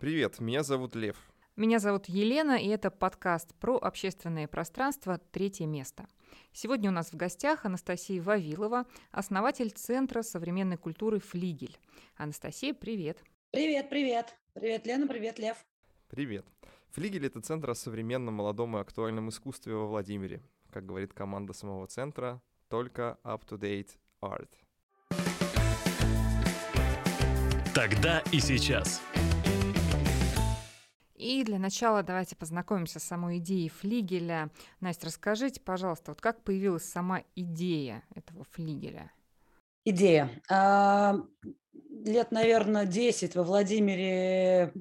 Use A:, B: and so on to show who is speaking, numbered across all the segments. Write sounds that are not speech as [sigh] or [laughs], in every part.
A: Привет, меня зовут Лев.
B: Меня зовут Елена, и это подкаст про общественное пространство «Третье место». Сегодня у нас в гостях Анастасия Вавилова, основатель Центра современной культуры «Флигель». Анастасия, привет.
C: Привет, привет. Привет, Лена, привет, Лев.
A: Привет. «Флигель» — это центр о современном, молодом и актуальном искусстве во Владимире. Как говорит команда самого центра, только up-to-date art.
D: Тогда и сейчас.
B: И для начала давайте познакомимся с самой идеей флигеля. Настя, расскажите, пожалуйста, вот как появилась сама идея этого флигеля?
C: Идея. А, лет, наверное, 10 во Владимире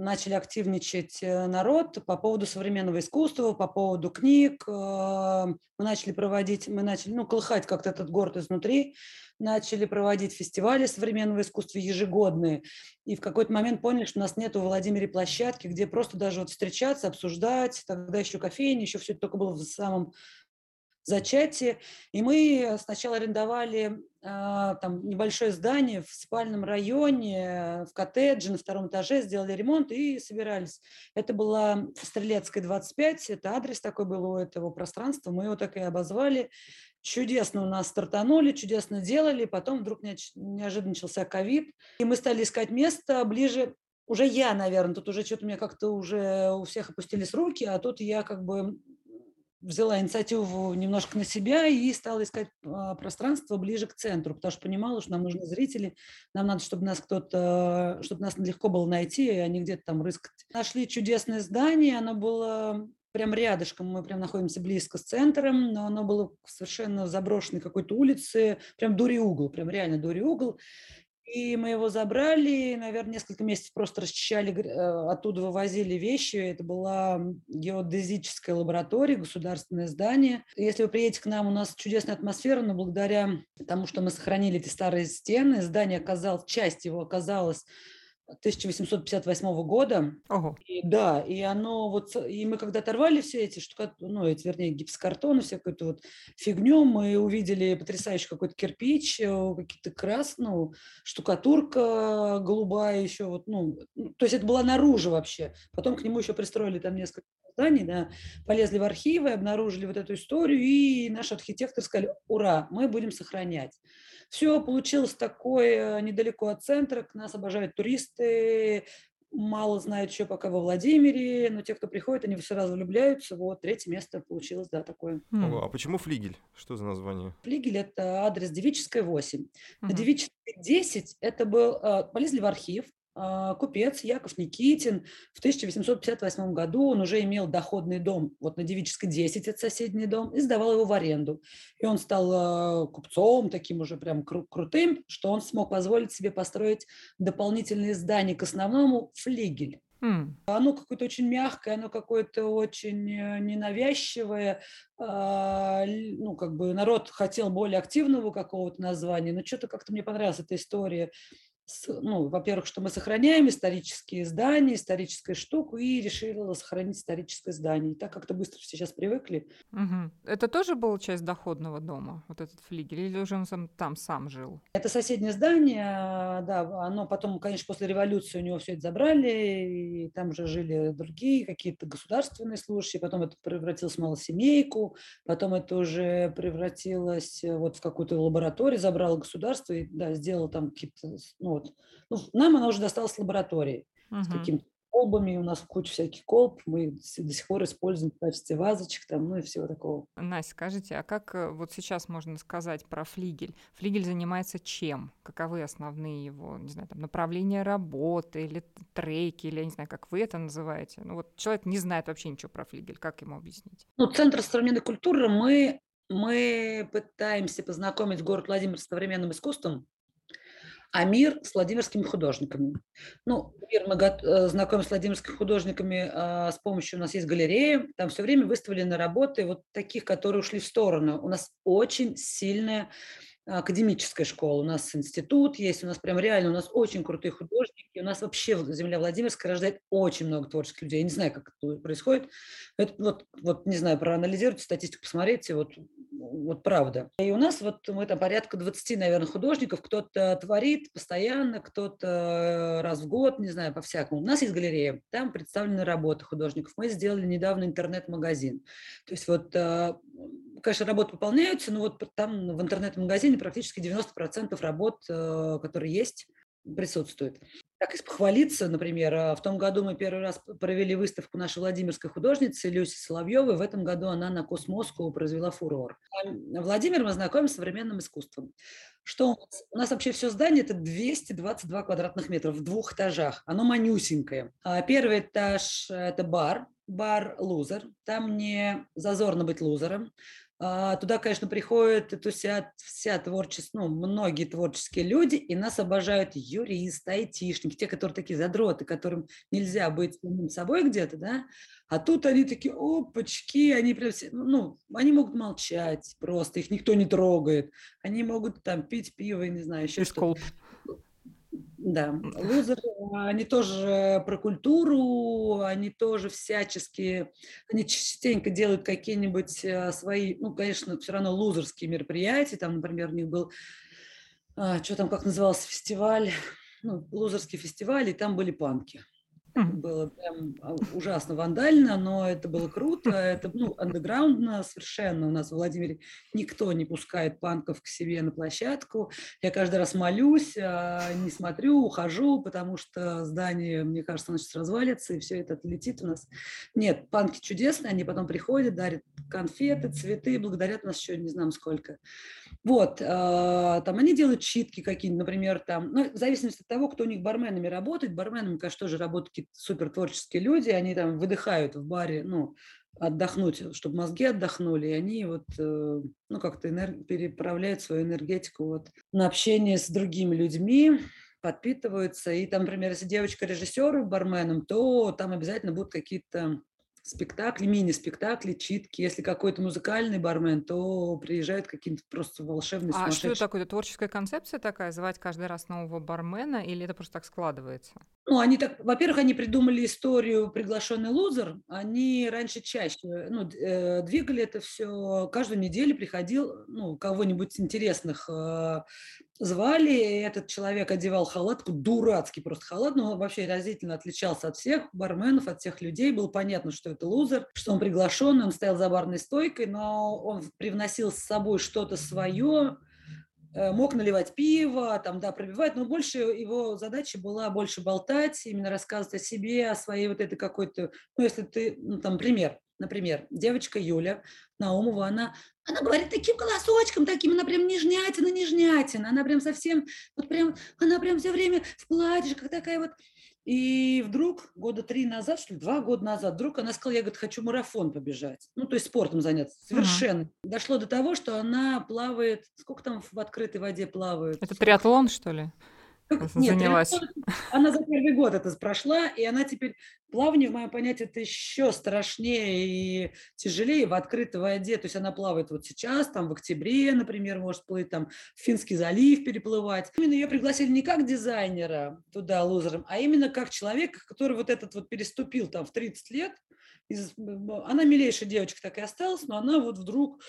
C: начали активничать э, народ по поводу современного искусства, по поводу книг. Э, мы начали проводить, мы начали, ну, колыхать как-то этот город изнутри начали проводить фестивали современного искусства ежегодные. И в какой-то момент поняли, что у нас нет в Владимире площадки, где просто даже вот встречаться, обсуждать. Тогда еще кофейни, еще все это только было в самом зачатии. И мы сначала арендовали а, там небольшое здание в спальном районе, в коттедже на втором этаже, сделали ремонт и собирались. Это была Стрелецкая, 25, это адрес такой был у этого пространства, мы его так и обозвали. Чудесно у нас стартанули, чудесно делали, потом вдруг неожиданно начался ковид, и мы стали искать место ближе уже я, наверное, тут уже что-то мне как-то уже у всех опустились руки, а тут я как бы взяла инициативу немножко на себя и стала искать а, пространство ближе к центру, потому что понимала, что нам нужны зрители, нам надо, чтобы нас кто-то, чтобы нас легко было найти, а не где-то там рыскать. Нашли чудесное здание, оно было прям рядышком, мы прям находимся близко с центром, но оно было совершенно заброшенной какой-то улице, прям дури угол, прям реально дури угол. И мы его забрали, наверное, несколько месяцев просто расчищали, э, оттуда вывозили вещи. Это была геодезическая лаборатория, государственное здание. Если вы приедете к нам, у нас чудесная атмосфера, но благодаря тому, что мы сохранили эти старые стены, здание оказалось, часть его оказалась 1858 года.
B: Ого.
C: И, да, и оно вот, и мы когда оторвали все эти штука, ну, эти, вернее, гипсокартоны, всякую эту вот фигню, мы увидели потрясающий какой-то кирпич, э, какие-то крас, ну, штукатурка голубая еще, вот, ну, то есть это было наружу вообще. Потом к нему еще пристроили там несколько зданий, да, полезли в архивы, обнаружили вот эту историю, и наш архитектор сказали, ура, мы будем сохранять. Все получилось такое недалеко от центра, к нас обожают туристы, мало знают еще пока во Владимире, но те, кто приходит, они сразу влюбляются. Вот, третье место получилось, да, такое.
A: Ого, а почему флигель? Что за название?
C: Флигель – это адрес Девическая, 8. На Девической 10 это был, а, полезли в архив, купец Яков Никитин в 1858 году, он уже имел доходный дом, вот на Девической 10, это соседний дом, и сдавал его в аренду. И он стал а, купцом, таким уже прям кру- крутым, что он смог позволить себе построить дополнительные здания к основному флигель. Mm. Оно какое-то очень мягкое, оно какое-то очень э, ненавязчивое. А, ну, как бы народ хотел более активного какого-то названия, но что-то как-то мне понравилась эта история ну, во-первых, что мы сохраняем исторические здания, историческую штуку, и решила сохранить историческое здание. И так как-то быстро все сейчас привыкли.
B: Угу. Это тоже была часть доходного дома, вот этот флигель, или уже он сам, там сам жил?
C: Это соседнее здание, да, оно потом, конечно, после революции у него все это забрали, и там уже жили другие какие-то государственные служащие, потом это превратилось в малосемейку, потом это уже превратилось э, вот в какую-то лабораторию, забрало государство и, да, сделало там какие-то, ну, вот. Ну, нам она уже досталась лаборатории uh-huh. с какими-то колбами, у нас куча всяких колб, мы до сих пор используем в качестве вазочек там, ну и всего такого.
B: Настя, скажите, а как э, вот сейчас можно сказать про флигель? Флигель занимается чем? Каковы основные его, не знаю, там, направления работы или треки, или я не знаю, как вы это называете? Ну вот человек не знает вообще ничего про флигель, как ему объяснить?
C: Ну, Центр современной культуры мы мы пытаемся познакомить город Владимир с современным искусством, а мир с владимирскими художниками. Ну, мир мы э, знакомы с владимирскими художниками а, с помощью, у нас есть галерея, там все время выставлены работы вот таких, которые ушли в сторону. У нас очень сильная академическая школа, у нас институт есть, у нас прям реально, у нас очень крутые художники, у нас вообще земля Владимирская рождает очень много творческих людей. Я не знаю, как это происходит. Это, вот, вот, не знаю, проанализируйте статистику, посмотрите, вот, вот правда. И у нас вот мы там порядка 20, наверное, художников, кто-то творит постоянно, кто-то раз в год, не знаю, по-всякому. У нас есть галерея, там представлены работы художников. Мы сделали недавно интернет-магазин. То есть вот э, конечно, работы пополняются, но вот там в интернет-магазине практически 90% работ, э, которые есть, присутствует. Так, из похвалиться, например, э, в том году мы первый раз провели выставку нашей владимирской художницы Люси Соловьевой. В этом году она на Космоску произвела фурор. Владимир мы знакомим с современным искусством. Что у нас? У нас вообще все здание – это 222 квадратных метра в двух этажах. Оно манюсенькое. А первый этаж – это бар, бар «Лузер». Там не зазорно быть лузером. А, туда, конечно, приходят тусят вся творческая, ну, многие творческие люди, и нас обожают юристы, айтишники, те, которые такие задроты, которым нельзя быть самим собой где-то, да, а тут они такие, опачки, они прям все, ну, они могут молчать просто, их никто не трогает, они могут там пить пиво, не знаю, еще что-то. Да, лузеры, они тоже про культуру, они тоже всячески, они частенько делают какие-нибудь э, свои, ну, конечно, все равно лузерские мероприятия, там, например, у них был, а, что там, как назывался, фестиваль, ну, лузерский фестиваль, и там были панки. Было прям а, ужасно вандально, но это было круто. Это, ну, андеграундно совершенно. У нас в Владимире никто не пускает панков к себе на площадку. Я каждый раз молюсь, а, не смотрю, ухожу, потому что здание, мне кажется, оно сейчас развалится, и все это отлетит у нас. Нет, панки чудесные, они потом приходят, дарят конфеты, цветы, благодарят нас еще не знаю сколько. Вот, а, там они делают читки какие-нибудь, например, там, ну, в зависимости от того, кто у них барменами работает. Барменами, конечно, тоже работают какие-то супер творческие люди, они там выдыхают в баре, ну, отдохнуть, чтобы мозги отдохнули, и они вот, э, ну, как-то энерг... переправляют свою энергетику вот на общение с другими людьми, подпитываются. И там, например, если девочка режиссер барменом, то там обязательно будут какие-то спектакли, мини-спектакли, читки. Если какой-то музыкальный бармен, то приезжают какие-то просто волшебные
B: А что это такое? Это творческая концепция такая, звать каждый раз нового бармена, или это просто так складывается?
C: Ну, они так, во-первых, они придумали историю «Приглашенный лузер». Они раньше чаще ну, э, двигали это все. Каждую неделю приходил ну, кого-нибудь интересных э, звали, и этот человек одевал халат, дурацкий просто халат, но он вообще разительно отличался от всех барменов, от всех людей. Было понятно, что это лузер, что он приглашенный, он стоял за барной стойкой, но он привносил с собой что-то свое, мог наливать пиво, там, да, пробивать, но больше его задача была больше болтать, именно рассказывать о себе, о своей вот этой какой-то, ну, если ты, ну, там, пример, например, девочка Юля Наумова, она она говорит таким голосочком, таким, она прям нежнятина, нежнятина, она прям совсем, вот прям, она прям все время в платьишках такая вот. И вдруг, года три назад, что ли, два года назад, вдруг она сказала, я, говорит, хочу марафон побежать. Ну, то есть спортом заняться. Совершенно. Uh-huh. Дошло до того, что она плавает, сколько там в открытой воде плавают?
B: Это триатлон, что ли?
C: Нет, занялась. Она за первый год это прошла, и она теперь плавание, в моем понятии, это еще страшнее и тяжелее в открытой воде. То есть она плавает вот сейчас, там в октябре, например, может плыть там в Финский залив переплывать. Именно ее пригласили не как дизайнера туда лузером, а именно как человека, который вот этот вот переступил там в 30 лет, она милейшая девочка так и осталась, но она вот вдруг,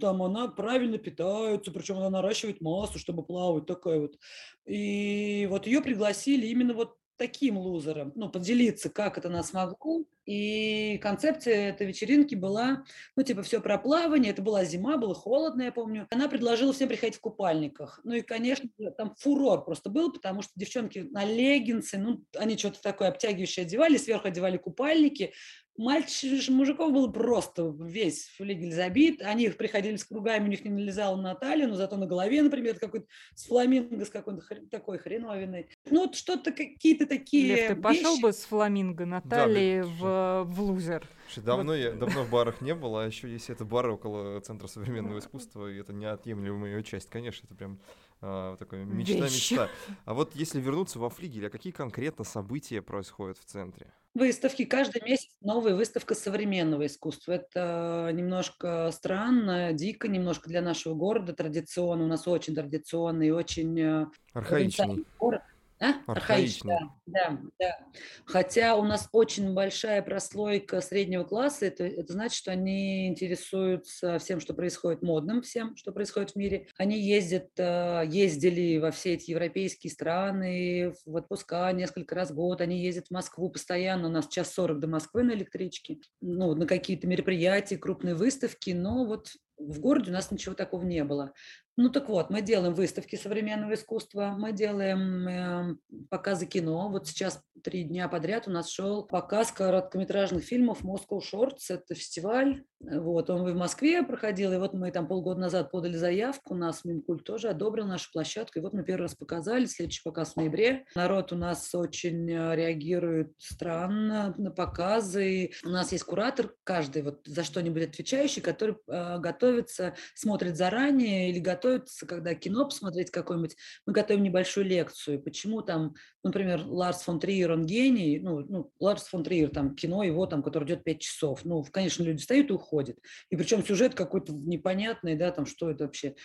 C: там, она правильно питается, причем она наращивает массу, чтобы плавать, такая вот. И вот ее пригласили именно вот таким лузером, ну, поделиться, как это нас могло. И концепция этой вечеринки была, ну, типа, все про плавание. Это была зима, было холодно, я помню. Она предложила всем приходить в купальниках. Ну, и, конечно, там фурор просто был, потому что девчонки на леггинсы, ну, они что-то такое обтягивающее одевали, сверху одевали купальники, Мальчиш, мужиков был просто весь флигель забит. Они приходили с кругами, у них не налезало на талию, но зато на голове, например, какой-то с фламинго, с какой-то хрен, такой хреновиной. Ну, вот что-то, какие-то такие
B: Лев, ты пошел
C: вещи.
B: бы с фламинго Натальи
A: Да,
B: в, в лузер?
A: Давно, я, давно в барах не было, а еще если это бары около Центра современного искусства, и это неотъемлемая ее часть, конечно, это прям а, такая
B: Вещь.
A: мечта-мечта. [laughs] А вот если вернуться во флигель, а какие конкретно события происходят в центре?
C: Выставки. Каждый месяц новая выставка современного искусства. Это немножко странно, дико немножко для нашего города. Традиционно, у нас очень традиционный очень э,
A: Архаичный.
C: город. А?
A: Архаичный.
C: да, да, да. Хотя у нас очень большая прослойка среднего класса, это, это значит, что они интересуются всем, что происходит модным, всем, что происходит в мире. Они ездят, э, ездили во все эти европейские страны, в отпуска несколько раз в год, они ездят в Москву постоянно, у нас час сорок до Москвы на электричке, ну, на какие-то мероприятия, крупные выставки, но вот в городе у нас ничего такого не было. Ну так вот, мы делаем выставки современного искусства, мы делаем э, показы кино. Вот сейчас три дня подряд у нас шел показ короткометражных фильмов Moscow Shorts. Это фестиваль. Вот, он в Москве проходил, и вот мы там полгода назад подали заявку, у нас Минкульт тоже одобрил нашу площадку, и вот мы первый раз показали, следующий показ в ноябре. Народ у нас очень э, реагирует странно на показы. У нас есть куратор, каждый вот за что-нибудь отвечающий, который э, готовится, смотрит заранее или готовится, когда кино посмотреть какое-нибудь, мы готовим небольшую лекцию, почему там, например, Ларс фон Триер, он гений, ну, ну Ларс фон Триер, там, кино его, там, который идет 5 часов, ну, конечно, люди встают и уходят, и причем сюжет какой-то непонятный, да, там, что это вообще,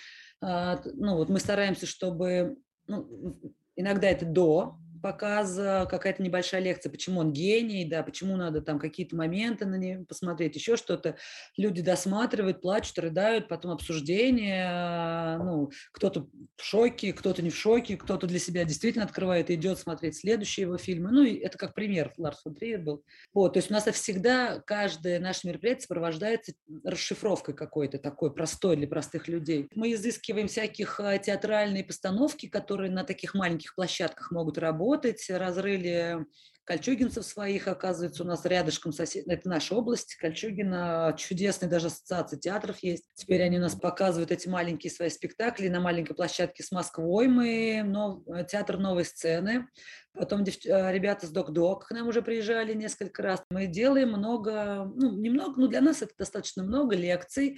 C: А, ну, вот мы стараемся, чтобы, ну, иногда это до показа, какая-то небольшая лекция, почему он гений, да, почему надо там какие-то моменты на нее посмотреть, еще что-то. Люди досматривают, плачут, рыдают, потом обсуждение, а, ну, кто-то в шоке, кто-то не в шоке, кто-то для себя действительно открывает и идет смотреть следующие его фильмы. Ну, и это как пример Ларс фон Триер был. Вот, то есть у нас всегда каждое наше мероприятие сопровождается расшифровкой какой-то такой простой для простых людей. Мы изыскиваем всяких а, театральные постановки, которые на таких маленьких площадках могут работать. Разрыли кольчугинцев своих, оказывается, у нас рядышком сосед... Это наша область, Кольчугина. Чудесная даже ассоциация театров есть. Теперь они у нас показывают эти маленькие свои спектакли на маленькой площадке с Москвой. Мы но... театр новой сцены. Потом дев- э, ребята с Док-Док к нам уже приезжали несколько раз. Мы делаем много, ну, немного, ну, для нас это достаточно много лекций э,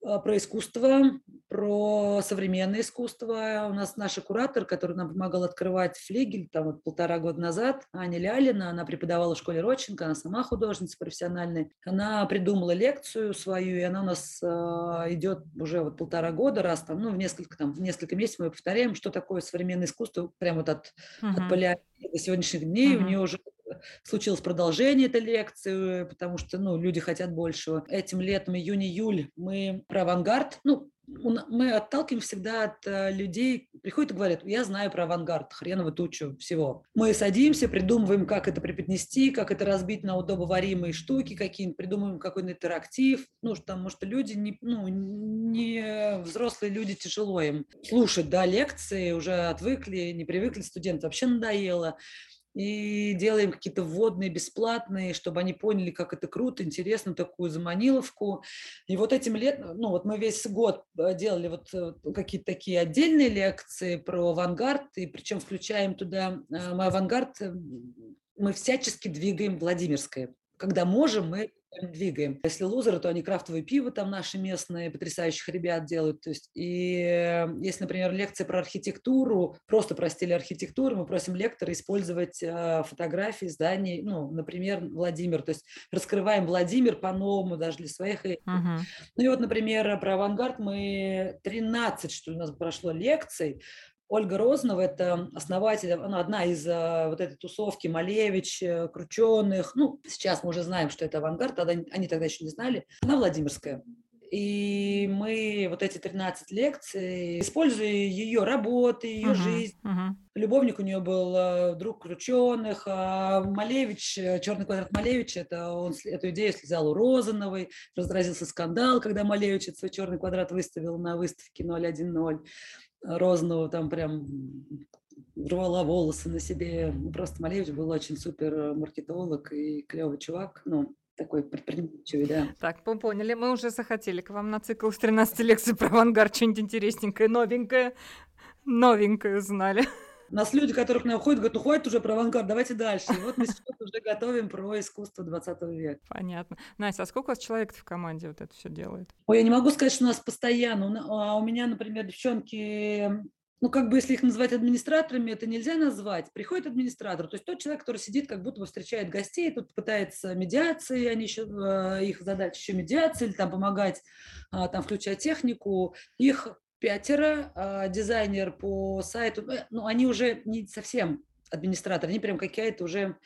C: про искусство, про современное искусство. У нас наша куратор, который нам помогал открывать флигель там вот полтора года назад, Аня Лялина, она преподавала в школе Родченко, она сама художница профессиональная. Она придумала лекцию свою, и она у нас э, идет уже вот полтора года, раз там, ну, в несколько, там, в несколько месяцев мы повторяем, что такое современное искусство, прямо вот от от
B: Мгм.
C: поля до сегодняшних дней. У
B: Мгм.
C: нее уже случилось продолжение этой лекции, потому что ну, люди хотят большего. Этим летом, июнь-июль, мы про авангард, ну, мы отталкиваем всегда от э, людей, приходят и говорят, я знаю про авангард, хреново тучу всего. Мы садимся, придумываем, как это преподнести, как это разбить на удобоваримые штуки какие-нибудь, придумываем какой-нибудь интерактив, ну, потому что люди, не, ну, не взрослые люди, тяжело им слушать, да, лекции, уже отвыкли, не привыкли, студенты вообще надоело и делаем какие-то вводные бесплатные, чтобы они поняли, как это круто, интересно, такую заманиловку. И вот этим летом, ну вот мы весь год э, делали вот э, какие-то такие отдельные лекции про авангард, и причем включаем туда, э, мы авангард, мы всячески двигаем Владимирское. Когда можем, мы двигаем. Если лузеры, то они крафтовое пиво там наши местные, потрясающих ребят делают. То есть, и э, если, например, лекция про архитектуру, просто про стиль архитектуры, мы просим лектора использовать э, фотографии зданий, ну, например, Владимир. То есть раскрываем Владимир по-новому даже для своих.
B: Мгм.
C: Ну и вот, например, про авангард мы 13, что ли, у нас прошло лекций. Ольга Рознова – это основатель, она одна из э, вот этой тусовки Малевич, э, Крученых. Ну, сейчас мы уже знаем, что это авангард, тогда, они тогда еще не знали. Она Владимирская. И мы вот эти 13 лекций, используя ее работы, ее
B: Мгм.
C: жизнь,
B: Мгм.
C: Любовник у нее был э, друг Крученых, а Малевич, черный квадрат Малевич, это он эту идею слезал у Розановой, разразился скандал, когда Малевич этот свой черный квадрат выставил на выставке 010. Розанова там прям рвала волосы на себе. Ну, Просто Малевич был очень супер маркетолог и клевый чувак, ну, такой предприимчивый, да.
B: Так, мы поняли. Мы уже захотели к вам на цикл с 13 лекций про авангард что-нибудь интересненькое, новенькое. Новенькое узнали.
C: У нас люди, которых на уходят, говорят, ну хватит уже про авангард, давайте дальше. И вот мы сейчас [laughs] уже готовим про искусство 20 века.
B: Понятно. Настя, а сколько у вас человек в команде вот это все делает?
C: Ой, я не могу сказать, что у нас постоянно. А у меня, например, девчонки ну, как бы, если их называть администраторами, это нельзя назвать. Приходит администратор, то есть тот человек, который сидит, как будто бы встречает гостей, тут пытается медиации, они еще, э, их задача еще медиация, или там помогать, а, там, включать технику. Их пятеро, а, дизайнер по сайту, э, ну, они уже не совсем администраторы, они прям какая-то уже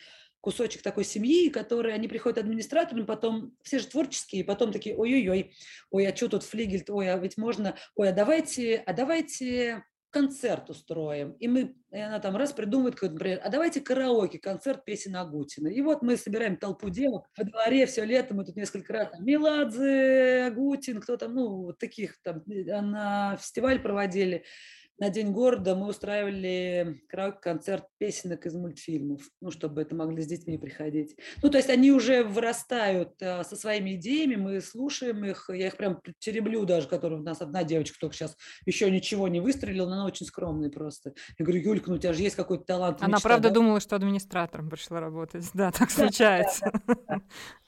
C: кусочек такой семьи, которые они приходят администраторами, потом все же творческие, потом такие, ой-ой-ой, ой, а что тут флигель, ой, а ведь можно, ой, а давайте, а давайте концерт устроим. И мы, и она там раз придумывает, например, а давайте караоке, концерт песен Агутина. И вот мы собираем толпу девок во дворе все лето, мы тут несколько раз, там, Меладзе, Агутин, кто там, ну, вот таких там, на фестиваль проводили на День города мы устраивали караоке-концерт песенок из мультфильмов, ну, чтобы это могли с детьми приходить. Ну, то есть они уже вырастают а, со своими идеями, мы слушаем их, я их прям тереблю даже, которая у нас одна девочка только сейчас еще ничего не выстрелила, но она очень скромная просто. Я говорю, Юлька, ну у тебя же есть какой-то талант.
B: Она мечта, правда да? думала, что администратором пришла работать, [laughs] да, так случается.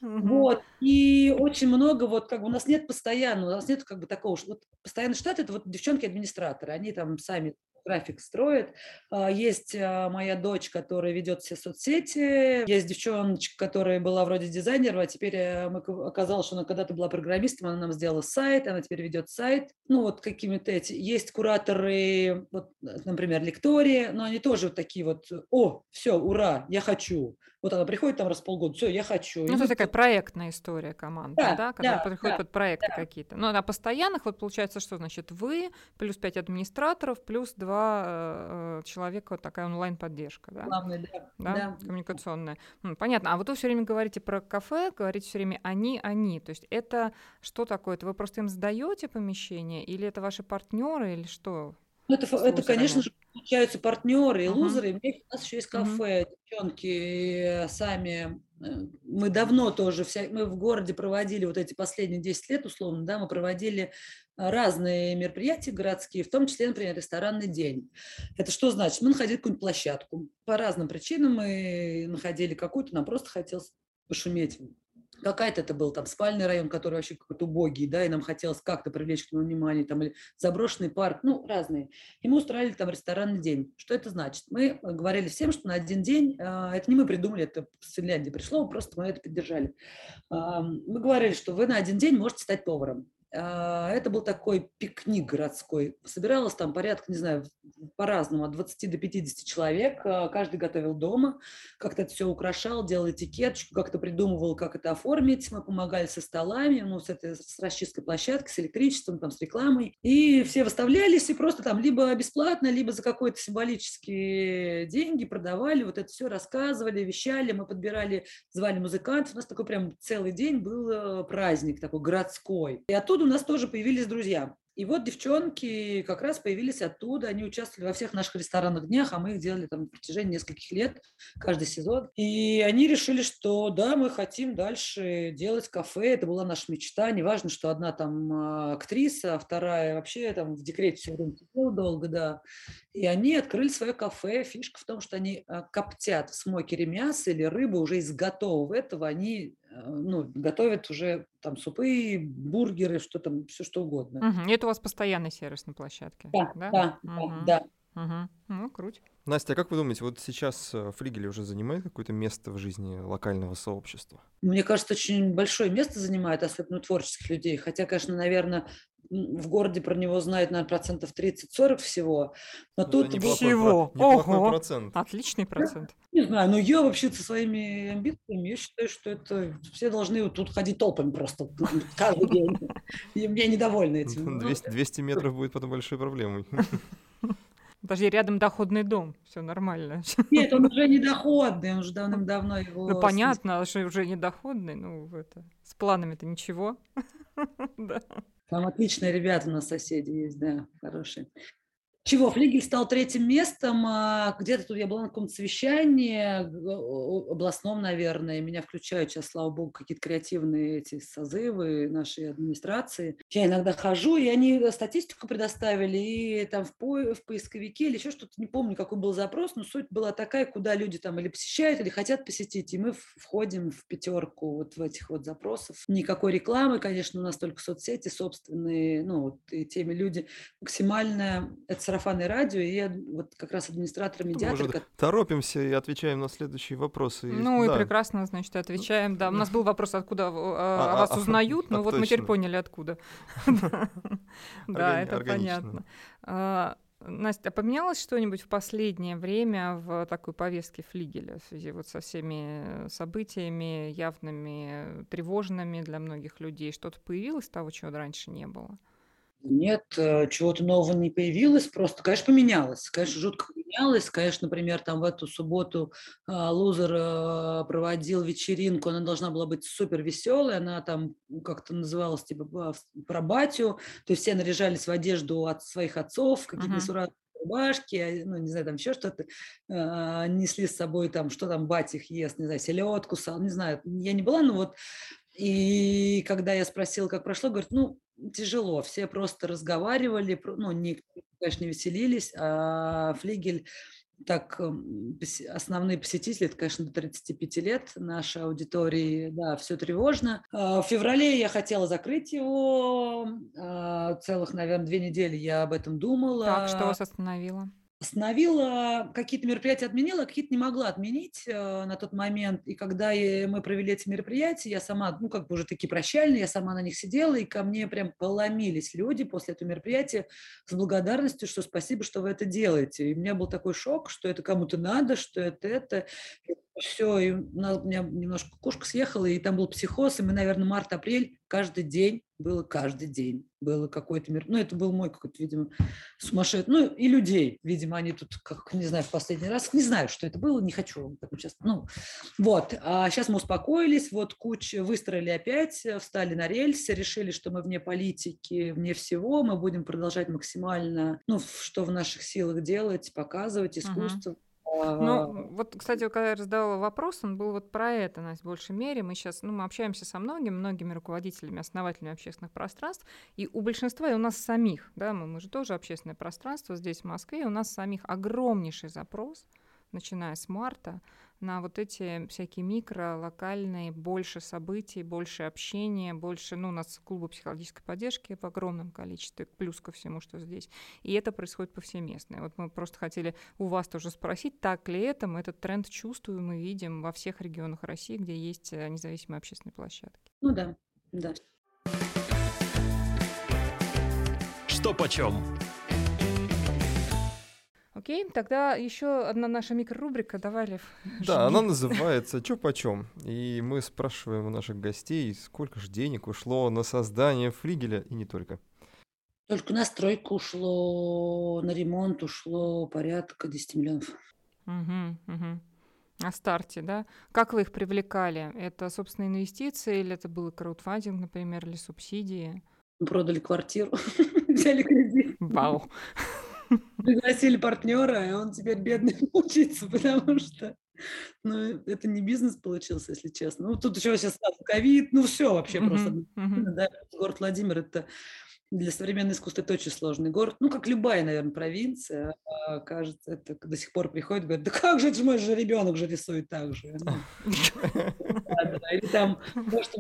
C: Вот, и очень много, вот как бы у нас нет постоянного, у нас нет как бы такого, вот постоянный штат, это вот девчонки-администраторы, они там сами график строят. А, есть а, моя дочь, которая ведет все соцсети. Есть девчоночка, которая была вроде дизайнера, а теперь э, оказалось, что она когда-то была программистом, она нам сделала сайт, она теперь ведет сайт. Ну, вот какими-то эти. Есть кураторы, вот, например, лектории, но они тоже вот такие вот, о, все, ура, я хочу. Вот она приходит там раз в полгода, все, я хочу.
B: Ну, это такая проектная история команды, да, да которая да, приходит да, под проекты да. какие-то. Ну, а постоянных вот получается, что значит вы, плюс пять администраторов, плюс два э, человека, такая онлайн-поддержка, да?
C: Главное, да.
B: да? да. Коммуникационная. Понятно. А вот вы все время говорите про кафе, говорите все время они, они. То есть это что такое? Это вы просто им сдаете помещение, или это ваши партнеры, или что?
C: Ну, это, это, конечно же, получаются партнеры и лузеры. у нас еще есть кафе, девчонки сами. Э, мы давно тоже, вся, мы в городе проводили вот эти последние 10 лет, условно, да, мы проводили разные мероприятия городские, в том числе, например, ресторанный день. Это что значит? Мы находили какую-нибудь площадку. По разным причинам мы находили какую-то, нам просто хотелось пошуметь какая-то это был там спальный район, который вообще какой-то убогий, да, и нам хотелось как-то привлечь к нему внимание, там, или заброшенный парк, ну, разные. И мы устраивали там ресторанный день. Что это значит? Мы говорили всем, что на один день, а, это не мы придумали, это с Финляндии пришло, просто мы это поддержали. Мы говорили, что вы на один день можете стать поваром. А, это был такой пикник городской. Собиралось там порядка, не знаю, по-разному, от 20 до 50 человек. А, каждый готовил дома, как-то это все украшал, делал этикеточку, как-то придумывал, как это оформить. Мы помогали со столами, ну, с, этой, с расчисткой площадки, с электричеством, там, с рекламой. И все выставлялись, и просто там либо бесплатно, либо за какой-то символические деньги продавали, вот это все рассказывали, вещали, мы подбирали, звали музыкантов. У нас такой прям целый день был э, праздник такой городской. И оттуда у нас тоже появились друзья. И вот девчонки как раз появились оттуда, они участвовали во всех наших ресторанных днях, а мы их делали там на протяжении нескольких лет, каждый сезон. И они решили, что да, мы хотим дальше делать кафе, это была наша мечта, неважно, что одна там а, актриса, а вторая вообще там в декрете все время долго, да. И они открыли свое кафе, фишка в том, что они а, коптят в смокере мясо или рыбу уже из готового этого, они ну, готовят уже там супы, бургеры, что там, все что угодно.
B: Угу. И это у вас постоянный сервис на площадке?
C: Да, да, да. Угу. да.
B: Угу. Ну, круть.
A: Настя, а как вы думаете, вот сейчас э, Флигель уже занимает какое-то место в жизни локального сообщества?
C: Мне кажется, очень большое место занимает, особенно творческих людей. Хотя, конечно, наверное, в городе про него знает, наверное, процентов 30-40 всего. Но ну, тут...
B: Неплохой, всего? Ого! процент. Отличный процент.
C: Не знаю, но я вообще со своими амбициями, я считаю, что это все должны вот тут ходить толпами просто каждый день. И я недовольна этим.
A: 200, 200 метров будет потом большой проблемой.
B: Подожди, рядом доходный дом, все нормально.
C: Нет, он уже не доходный, он уже давным-давно его...
B: Ну, понятно, что уже не доходный, ну, это, с планами-то ничего. [laughs]
C: да. Там отличные ребята у нас соседи есть, да, хорошие. Чего? Флигель стал третьим местом. а Где-то тут я была на каком-то совещании областном, наверное. Меня включают сейчас, слава богу, какие-то креативные эти созывы нашей администрации. Я иногда хожу, и они статистику предоставили, и там в, по- в поисковике или еще что-то, не помню, какой был запрос, но суть была такая, куда люди там или посещают, или хотят посетить, и мы входим в пятерку вот в этих вот запросов. Никакой рекламы, конечно, у нас только соцсети собственные, ну, вот, и теми люди максимально, это сарафанное радио, и я вот как раз администратор, медиатор,
A: Может, торопимся и отвечаем на следующие вопросы.
B: Ну
A: Да.
B: и прекрасно, значит, отвечаем. Да, у нас был вопрос, откуда э,
A: А,
B: о вас
A: а,
B: узнают, [laughs]
A: а
B: ну вот мы теперь
A: точно.
B: поняли, откуда. [laughs] Да, это понятно. А, Настя, а поменялось что-нибудь в последнее время в такой повестке флигеля в связи вот со всеми событиями явными, тревожными для многих людей? Что-то появилось того, чего раньше не было?
C: Нет, э, чего-то нового не появилось, просто, конечно, поменялось. Конечно, жутко поменялось. Конечно, например, там в эту субботу а, Лузер э, проводил вечеринку, она должна была быть супер веселой, она там как-то называлась типа про батю, то есть все наряжались в одежду от своих отцов, какие-то несуразные рубашки, а, ну, не знаю, там еще что-то, а, несли с собой там, что там батя их ест, не знаю, селедку, сал, не знаю, я не была, но вот и когда я спросила, как прошло, говорит, ну, тяжело, все просто разговаривали, ну, не, конечно, не веселились, а флигель так, основные посетители, это, конечно, до 35 лет нашей аудитории, да, все тревожно. А, В феврале я хотела закрыть его, а, целых, наверное, две недели я об этом думала.
B: Так, что вас остановило?
C: Остановила, какие-то мероприятия отменила, а какие-то не могла отменить э, на тот момент. И когда мы провели эти мероприятия, я сама, ну, как бы уже такие прощальные, я сама на них сидела, и ко мне прям поломились люди после этого мероприятия с благодарностью, что спасибо, что вы это делаете. И у меня был такой шок, что это кому-то надо, что это это. Все, и у, меня немножко кукушка съехала, и там был психоз, и мы, наверное, март-апрель каждый день, было каждый день, было какой-то мир. Ну, это был мой какой-то, видимо, сумасшедший. Ну, и людей, видимо, они тут, как, не знаю, в последний раз, не знаю, что это было, не хочу вам так сейчас. Ну, вот. А сейчас мы успокоились, вот куча, выстроили опять, э, встали на рельсы, решили, что мы вне политики, вне всего, мы будем продолжать максимально, ну, что в наших силах делать, показывать искусство. А,
B: Ну, вот, кстати, когда я задавала вопрос, он был вот про это, Настя, в большей мере. Мы сейчас, ну, мы общаемся со многими, многими руководителями, основателями общественных пространств, и у большинства, и у нас самих, да, мы, мы же тоже общественное пространство здесь, в Москве, и у нас самих огромнейший запрос, начиная с марта, на вот эти всякие микро, локальные, больше событий, больше общения, больше, ну, у нас клубы психологической поддержки в огромном количестве, плюс ко всему, что здесь. И это происходит повсеместно. И Вот мы просто хотели у вас тоже спросить, так ли это, мы этот тренд чувствуем и видим во всех регионах России, где есть э, независимые общественные площадки.
C: Ну да, да.
D: Что почем?
B: Окей, тогда еще одна наша микрорубрика. Давай, Лев.
A: Да, она
B: жги.
A: называется «Чё почем?». И мы спрашиваем у наших гостей, сколько же денег ушло на создание флигеля, и не только.
C: Только на стройку ушло, на ремонт ушло порядка 10 миллионов.
B: Мгм, мгм. О старте, да? Как вы их привлекали? Это, собственно, инвестиции, или это был краудфандинг, например, или субсидии?
C: Мы продали квартиру, [laughs] взяли кредит,
B: Вау.
C: Пригласили партнера, и он теперь бедный [laughs] мучается, потому что ну, это не бизнес получился, если честно. Ну, тут еще сейчас ковид, ну, все вообще просто. Да, город Владимир – это для современного искусства это очень сложный город. Ну, как любая, наверное, провинция. А, кажется, это до сих пор приходит, говорит, да как же, это же мой же ребенок же рисует так же. Ну. [laughs] Или там, у нас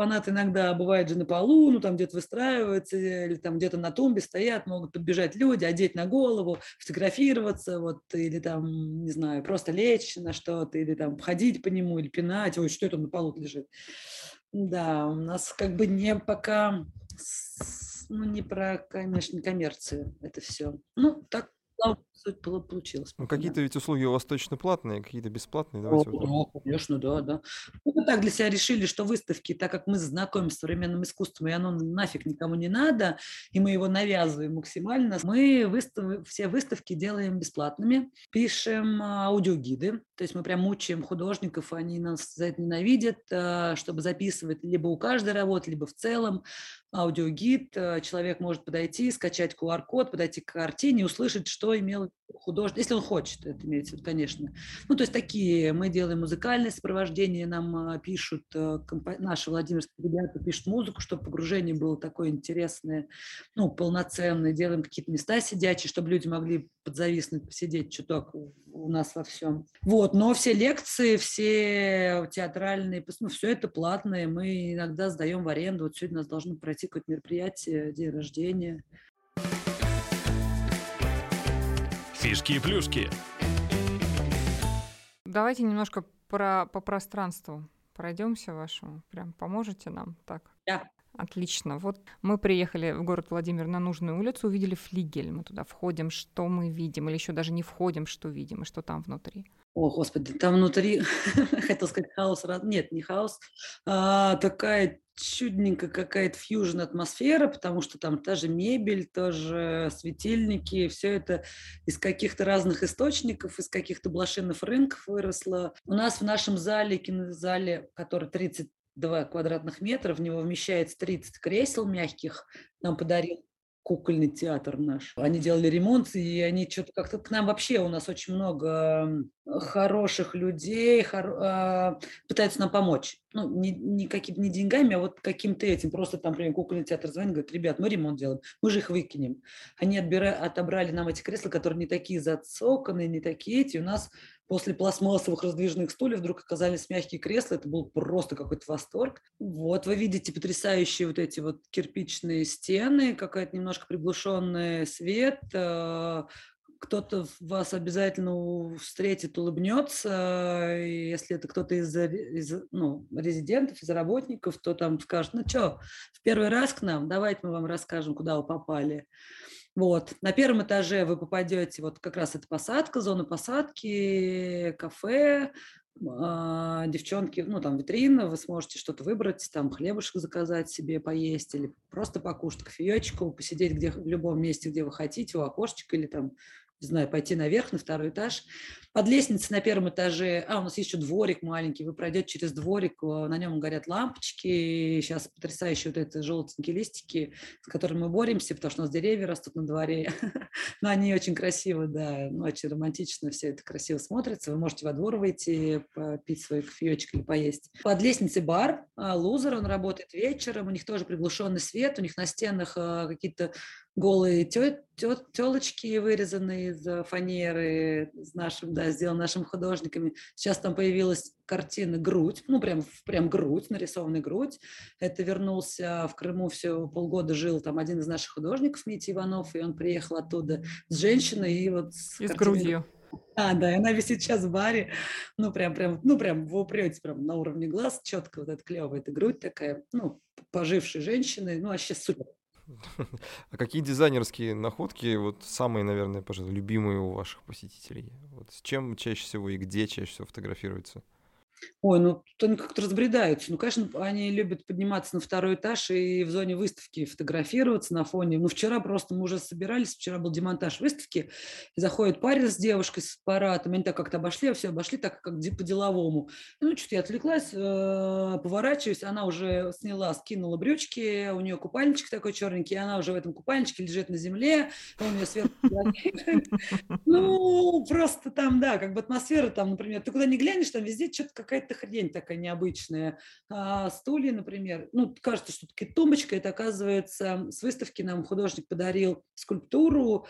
C: экспонат иногда бывает же на полу, ну, там где-то выстраивается, или там где-то на тумбе стоят, могут подбежать люди, одеть на голову, фотографироваться, вот, или там, не знаю, просто лечь на что-то, или там ходить по нему, или пинать, ой, что это на полу лежит. Да, у нас как бы не пока, ну, не про, конечно, коммерцию это все. Ну, так, слава- суть полу- получилась.
A: Ну, какие-то ведь услуги у вас точно платные, какие-то бесплатные. Давайте вот так.
C: Да, конечно, да, да. Ну, мы так для себя решили, что выставки, так как мы знакомимся с современным искусством, и оно нафиг никому не надо, и мы его навязываем максимально, мы выстав... все выставки делаем бесплатными, пишем а, аудиогиды, то есть мы прям мучаем художников, они нас за это ненавидят, а, чтобы записывать либо у каждой работы, либо в целом аудиогид. а, Человек может подойти, скачать QR-код, подойти к картине, услышать, что имел художник, если он хочет, это имеется в виду, конечно. Ну, то есть такие, мы делаем музыкальное сопровождение, нам а, пишут, э, компо- наши владимирские ребята пишут музыку, чтобы погружение было такое интересное, ну, полноценное, делаем какие-то места сидячие, чтобы люди могли подзависнуть, посидеть чуток у нас во всем. Вот, но все лекции, все театральные, ну, все это платное, мы иногда сдаем в аренду. Вот сегодня у нас должно пройти какое-то мероприятие, день рождения.
D: Фишки и плюшки.
B: Давайте немножко про, по пространству пройдемся вашему. Прям поможете нам так?
C: Да.
B: Отлично. Вот мы приехали в город Владимир на нужную улицу, увидели флигель. Мы туда входим, что мы видим, или еще даже не входим, что видим, и что там внутри.
C: О, господи, там внутри, [laughs] хотел сказать хаос, нет, не хаос, а, такая чудненькая какая-то фьюжн атмосфера, потому что там та же мебель, тоже светильники, все это из каких-то разных источников, из каких-то блошиных рынков выросло. У нас в нашем зале, кинозале, который 32 квадратных метра, в него вмещается 30 кресел мягких, нам подарил кукольный театр наш. Они делали ремонт, и они что-то как-то к нам вообще, у нас очень много хороших людей, хор- а, пытаются нам помочь. Ну, не, не, каким, не деньгами, а вот каким-то этим. Просто там, например, кукольный театр звонит, говорит, ребят, мы ремонт делаем, мы же их выкинем. Они отбира- отобрали нам эти кресла, которые не такие зацоканные, не такие эти. У нас после пластмассовых раздвижных стульев вдруг оказались мягкие кресла. Это был просто какой-то восторг. Вот, вы видите потрясающие вот эти вот кирпичные стены, какая-то немножко приглушенный свет, э, кто-то вас обязательно встретит, улыбнется. И если это кто-то из, из ну, резидентов, из работников, то там скажет, ну что, в первый раз к нам, давайте мы вам расскажем, куда вы попали. Вот. На первом этаже вы попадете, вот как раз это посадка, зона посадки, кафе, а, девчонки, ну, там витрина, вы сможете что-то выбрать, там хлебушек заказать себе поесть или просто покушать кофеечку, посидеть где, в любом месте, где вы хотите, у окошечка или там, не знаю, пойти наверх, на второй этаж. Под лестницей на первом этаже, а, у нас еще дворик маленький, вы пройдете через дворик, а, на нем горят лампочки, сейчас потрясающие вот эти желтенькие листики, с которыми мы боремся, потому что у нас деревья растут на дворе, [laughs] но они очень красивые, да, ну, очень романтично все это красиво смотрится. Вы можете во двор выйти, попить свой кофеечек или поесть. Под лестницей бар, а, лузер, он работает вечером, у них тоже приглушенный свет, у них на стенах а, какие-то голые телочки, вырезанные из а, фанеры, с нашим, да, сделаны нашими художниками. Сейчас там появилась картина «Грудь», ну, прям, прям грудь, нарисованная грудь. Это вернулся в Крыму, все полгода жил там один из наших художников, Митя Иванов, и он приехал оттуда с женщиной и вот с
B: И с грудью.
C: а, да, и она висит сейчас в баре, ну, прям, прям, ну, прям вы упрете прям на уровне глаз, четко вот эта клевая эта грудь такая, ну, пожившей женщины, ну, вообще супер.
A: А какие дизайнерские находки, вот самые, наверное, пожалуй, любимые у ваших посетителей? Вот с чем чаще всего и где чаще всего фотографируются?
C: Ой, ну, то они как-то разбредаются. Ну, конечно, они любят подниматься на второй этаж и в зоне выставки фотографироваться на фоне. Ну, вчера просто мы уже собирались, вчера был демонтаж выставки, и заходит парень с девушкой с аппаратом, они так как-то обошли, все обошли так, как де- по-деловому. Ну, что-то я отвлеклась, э, поворачиваюсь, она уже сняла, скинула брючки, у нее купальничек такой черненький, и она уже в этом купальничке лежит на земле, он ее фотографирует. Ну, просто там, да, как бы атмосфера там, например, ты куда не глянешь, там везде что-то какая-то хрень такая необычная. А стулья, например, ну, кажется, что такая тумбочка, это оказывается с выставки нам художник подарил скульптуру,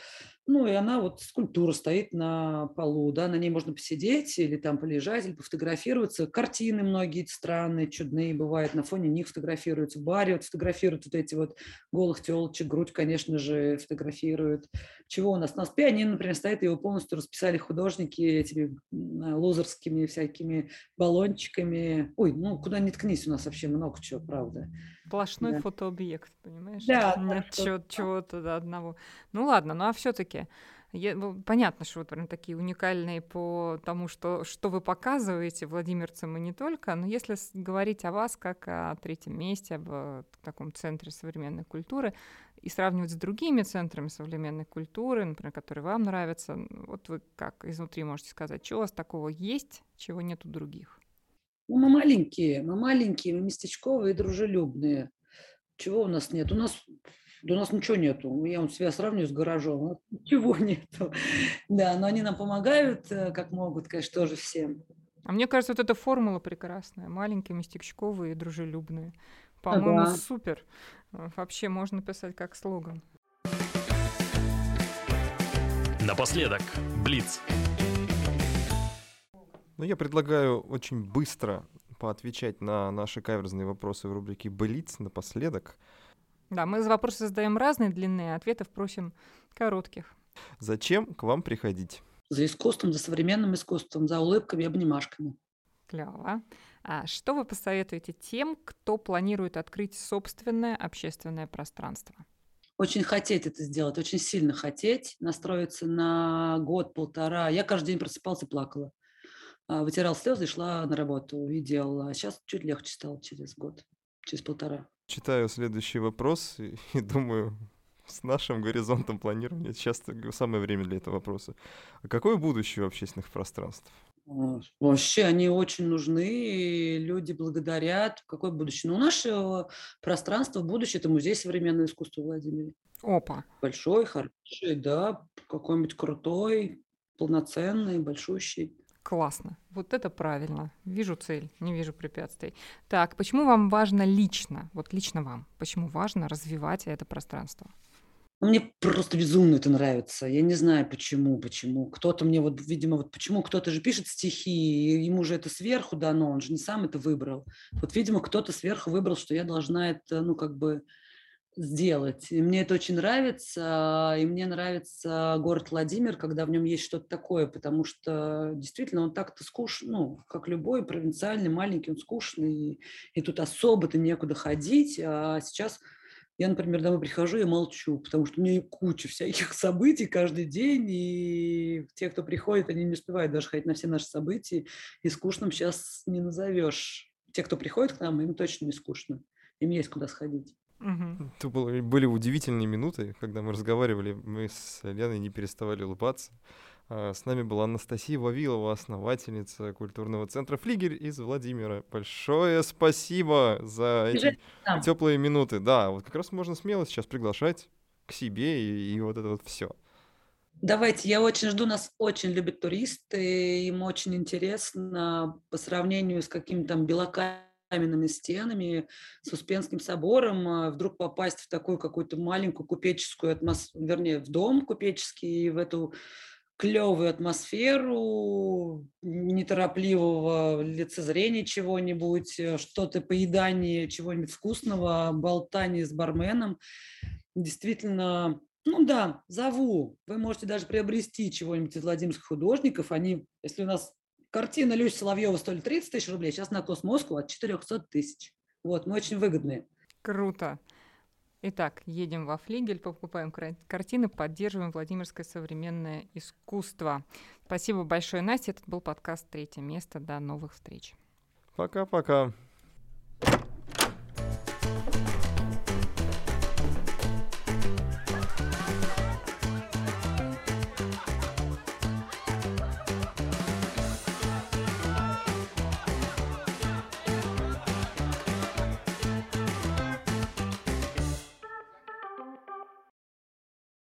C: ну, и она вот, скульптура стоит на полу, да, на ней можно посидеть или там полежать, или пофотографироваться. Картины многие странные, чудные бывают, на фоне них фотографируются. В баре вот фотографируют вот эти вот голых телочек, грудь, конечно же, фотографируют. Чего у нас? У нас пианино, например, стоит, его полностью расписали художники этими м, лузерскими всякими баллончиками. Ой, ну, куда ни ткнись, у нас вообще много чего, правда.
B: Сплошной
C: Да.
B: фотообъект, понимаешь?
C: Да,
B: Нет чего- чего-то да, одного. Ну ладно, ну а все-таки Я, ну, понятно, что вот прям такие уникальные по тому, что, что вы показываете владимирцам и не только, но если говорить о вас как о третьем месте, об э, таком центре современной культуры, и сравнивать с другими центрами современной культуры, например, которые вам нравятся, вот вы как изнутри можете сказать, что у вас такого есть, чего нет у других?
C: Ну, мы маленькие, мы маленькие, мы местечковые и дружелюбные. Чего у нас нет? У нас да у нас ничего нету. Я вот себя сравниваю с гаражом. Ничего [laughs] нету. Да, но они нам помогают, э, как могут, конечно, тоже всем.
B: А мне кажется, вот эта формула прекрасная. Маленькие, местечковые и дружелюбные. По-моему, ага. супер. Э, вообще можно писать как слоган.
D: Напоследок, Блиц.
A: Ну, я предлагаю очень быстро поотвечать на наши каверзные вопросы в рубрике «Блиц» напоследок.
B: Да, мы вопросы задаем разной длины, а ответов просим коротких.
A: Зачем к вам приходить?
C: За искусством, за современным искусством, за улыбками и обнимашками.
B: Клево. А что вы посоветуете тем, кто планирует открыть собственное общественное пространство?
C: Очень хотеть это сделать, очень сильно хотеть, настроиться на год-полтора. Я каждый день просыпался и плакала. А, вытирал слезы и шла на работу и делала. А сейчас чуть легче стало через год, через полтора
A: читаю следующий вопрос и, [laughs] и думаю, с нашим горизонтом планирования сейчас самое время для этого вопроса. А какое будущее у общественных пространств?
C: Вообще они очень нужны, и люди благодарят. Какое будущее? Ну, наше пространство, будущее – это музей современного искусства Владимира.
B: Опа.
C: Большой, хороший, да, какой-нибудь крутой, полноценный, большущий.
B: Классно. Вот это правильно. Вижу цель, не вижу препятствий. Так, почему вам важно лично, вот лично вам, почему важно развивать это пространство?
C: Мне просто безумно это нравится. Я не знаю, почему, почему. Кто-то мне вот, видимо, вот почему кто-то же пишет стихи, ему же это сверху дано, он же не сам это выбрал. Вот, видимо, кто-то сверху выбрал, что я должна это, ну, как бы сделать. И мне это очень нравится, и мне нравится город Владимир, когда в нем есть что-то такое, потому что действительно он так-то скучный, ну, как любой провинциальный, маленький, он скучный, и, и тут особо-то некуда ходить, а сейчас я, например, домой прихожу и молчу, потому что у меня куча всяких [laughs] событий каждый день, и те, кто приходит, они не успевают даже ходить на все наши события, и скучным сейчас не назовешь. Те, кто приходит к нам, им точно не скучно, им есть куда сходить.
A: Угу. Это было, были удивительные минуты, когда мы разговаривали, мы с Леной не переставали улыбаться. А, с нами была Анастасия Вавилова, основательница культурного центра «Флигель» из Владимира. Большое спасибо за эти да. теплые минуты. Да, вот как раз можно смело сейчас приглашать к себе и, и вот это вот все.
C: Давайте, я очень жду, нас очень любят туристы, им очень интересно по сравнению с какими-то там белоками каменными стенами, с Успенским собором, а, вдруг попасть в такую какую-то маленькую купеческую атмосферу, вернее, в дом купеческий, в эту клевую атмосферу неторопливого лицезрения чего-нибудь, э, что-то поедание чего-нибудь вкусного, болтание с барменом. Действительно, ну да, зову. Вы можете даже приобрести чего-нибудь из владимирских художников. Они, если у нас Картина Люси Соловьева стоит 30 тысяч рублей, сейчас на Космоску от 400 тысяч. Вот, мы очень выгодные.
B: Круто. Итак, едем во флигель, покупаем картины, поддерживаем Владимирское современное искусство. Спасибо большое, Настя. Это был подкаст «Третье место». До новых встреч.
A: Пока-пока.